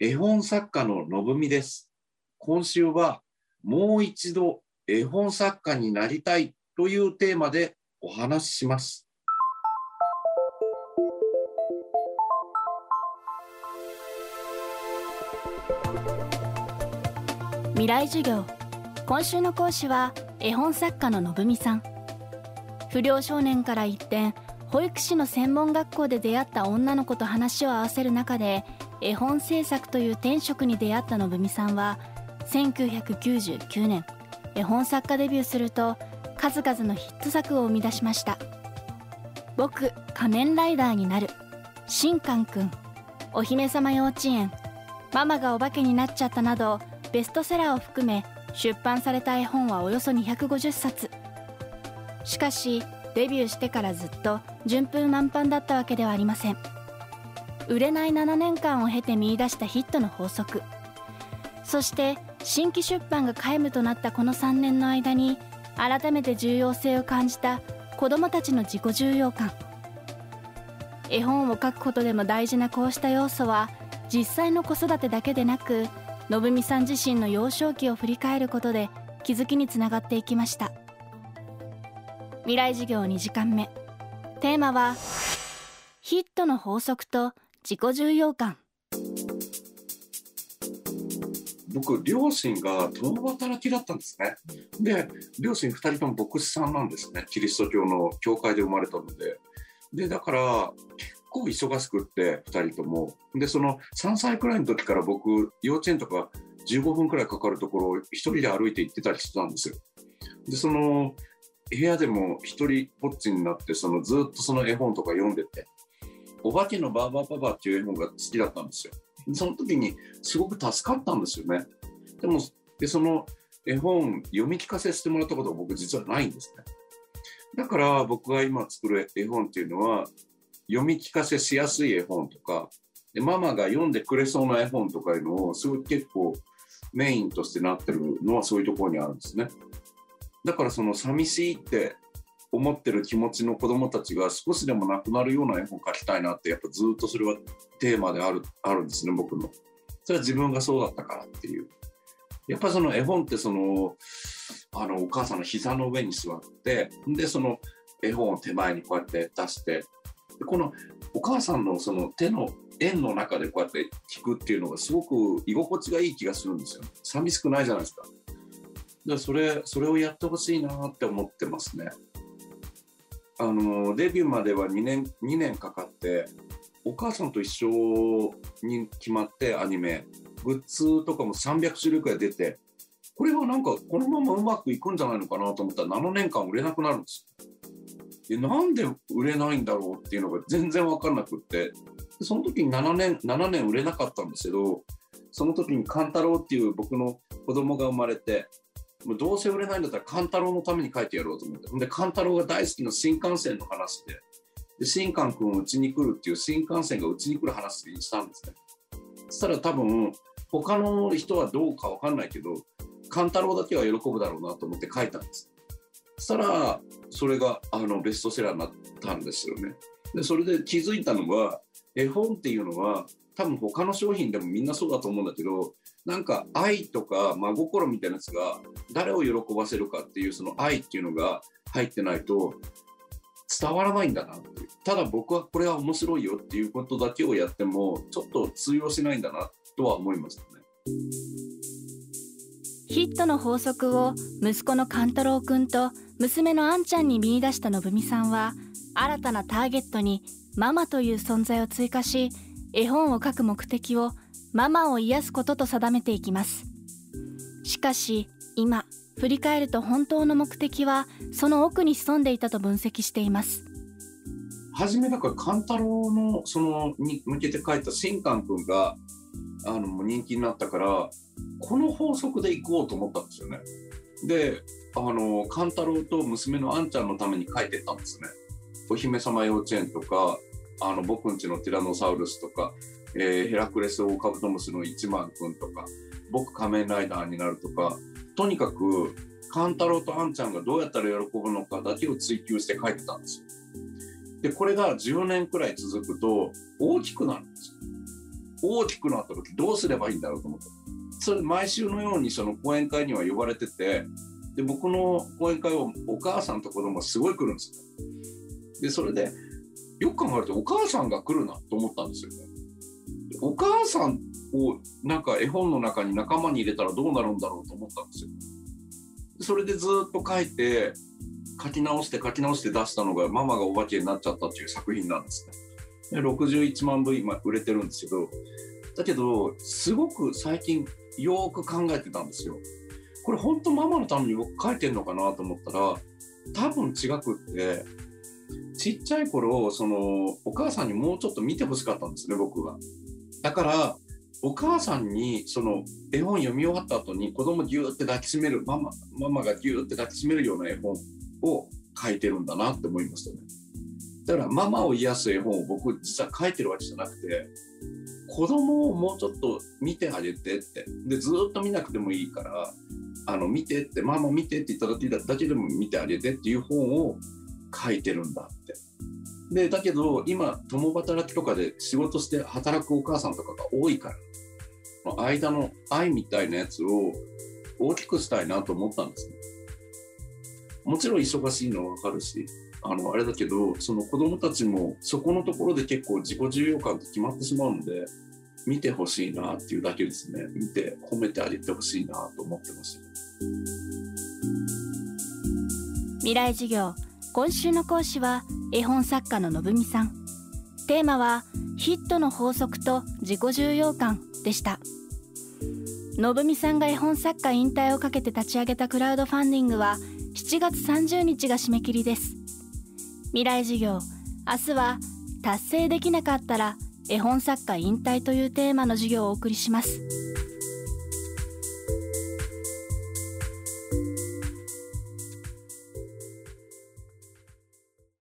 絵本作家ののぶみです。今週はもう一度絵本作家になりたいというテーマでお話しします。未来授業今週の講師は絵本作家ののぶみさん不良少年から一転保育士の専門学校で出会った女の子と話を合わせる中で絵本制作という転職に出会ったのぶみさんは1999年絵本作家デビューすると数々のヒット作を生み出しました「僕仮面ライダーになる」「新刊くん」「お姫様幼稚園」「ママがお化けになっちゃった」などベストセラーを含め出版された絵本はおよそ250冊。しかしデビューしてからずっと順風満帆だったわけではありません。売れない7年間を経て見出したヒットの法則。そして新規出版が皆無となったこの3年の間に改めて重要性を感じた子どもたちの自己重要感。絵本を書くことでも大事なこうした要素は実際の子育てだけでなくのぶみさん自身の幼少期を振り返ることで気づきにつながっていきました。未来授業2時間目。テーマはヒットの法則と自己重要感僕、両親が共働きだったんですね。で、両親2人とも牧師さんなんですね。キリスト教の教会で生まれたので。で、だから、結構忙しくって、2人とも。で、その3歳くらいの時から僕、幼稚園とか15分くらいかかるところを1人で歩いて行ってたりしてたんですよ。で、その、部屋でも一人ぼっちになって、そのずっとその絵本とか読んでて、お化けのバーバーパパっていう絵本が好きだったんですよ。その時にすごく助かったんですよね。でも、でその絵本読み聞かせしてもらったことが僕実はないんですね。だから僕が今作る絵本っていうのは、読み聞かせしやすい絵本とか、でママが読んでくれそうな絵本とかいうのをすごい結構メインとしてなってるのはそういうところにあるんですね。だからその寂しいって思ってる気持ちの子供たちが少しでもなくなるような絵本を描きたいなってやっぱずっとそれはテーマであるあるんですね僕の。それは自分がそうだったからっていう。やっぱその絵本ってそのあのお母さんの膝の上に座ってでその絵本を手前にこうやって出してこのお母さんのその手の円の中でこうやって聞くっていうのがすごく居心地がいい気がするんですよ。寂しくないじゃないですか。でそれそれをやってほしいなって思ってますね。あのデビューまでは2年 ,2 年かかってお母さんと一緒に決まってアニメ。グッズとかも300種類くらい出てこれはなんかこのままうまくいくんじゃないのかなと思ったら7年間売れなくなるんですでなんで売れないんだろうっていうのが全然分かんなくってその時に7年 ,7 年売れなかったんですけどその時に勘太郎っていう僕の子供が生まれてもうどうせ売れないんだったら勘太郎のために書いてやろうと思って。で、勘太郎が大好きな新幹線の話で、で新幹くんうちに来るっていう新幹線がうちに来る話にしたんですね。そしたら多分、他の人はどうかわかんないけど、勘太郎だけは喜ぶだろうなと思って書いたんです。そしたら、それがあのベストセラーになったんですよね。で、それで気づいたのは、絵本っていうのは、多分他の商品でもみんなそうだと思うんだけど、なんか愛とか真心みたいなやつが誰を喜ばせるかっていうその愛っていうのが入ってないと伝わらないんだなっていう。ただ僕はこれは面白いよっていうことだけをやってもちょっと通用しないんだなとは思いましたね。ヒットの法則を息子の勘太郎くんと娘のあんちゃんに見出したのぶみさんは新たなターゲットにママという存在を追加し絵本を書く目的をママを癒すことと定めていきます。しかし今振り返ると本当の目的はその奥に潜んでいたと分析しています。初めだから勘太郎のそのに向けて書いた新刊くんがあの人気になったからこの法則でいこうと思ったんですよね。であの勘太郎と娘のあんちゃんのために書いてったんですね。お姫様幼稚園とかあの僕んちのティラノサウルスとかえー、ヘラクレスオオカブトムシの一万くんとか僕仮面ライダーになるとかとにかく勘太郎とあんちゃんがどうやったら喜ぶのかだけを追求して書いてたんですよ。でこれが10年くらい続くと大きくなるんですよ。大きくなった時どうすればいいんだろうと思ってそれ毎週のようにその講演会には呼ばれててで僕の講演会をお母さんと子供がすごい来るんですよでそれでよく考えるとお母さんが来るなと思ったんですよねお母さんをなんか絵本の中に仲間に入れたらどうなるんだろうと思ったんですよそれでずっと書いて書き直して書き直して出したのがママがお化けになっちゃったっていう作品なんですね。で61万部今売れてるんですけどだけどすごく最近よく考えてたんですよ。これ本当ママのために僕書いてんのかなと思ったら多分違くってちっちゃい頃そのお母さんにもうちょっと見てほしかったんですね僕は。だからお母さんにその絵本読み終わった後に子供ギューって抱きしめるママママがギューって抱きしめるような絵本を書いてるんだなって思いましたね。だからママを癒す絵本を僕実は書いてるわけじゃなくて子供をもうちょっと見てあげてってでずっと見なくてもいいからあの見てってママ見てって言っただけでも見てあげてっていう本を書いてるんだって。でだけど今共働きとかで仕事して働くお母さんとかが多いから間の愛みたいなやつを大きくしたいなと思ったんですね。もちろん忙しいのはわかるし、あの、あれだけど、その子供たちもそこのところで結構自己重要感って決まってしまうので、見てほしいなっていうだけですね。見て褒めてあげてほしいなと思ってます。未来授業今週の講師は絵本作家の信美さん。テーマはヒットの法則と自己重要感でした。信美さんが絵本作家引退をかけて立ち上げたクラウドファンディングは7月30日が締め切りです。未来授業明日は達成できなかったら絵本作家引退というテーマの授業をお送りします。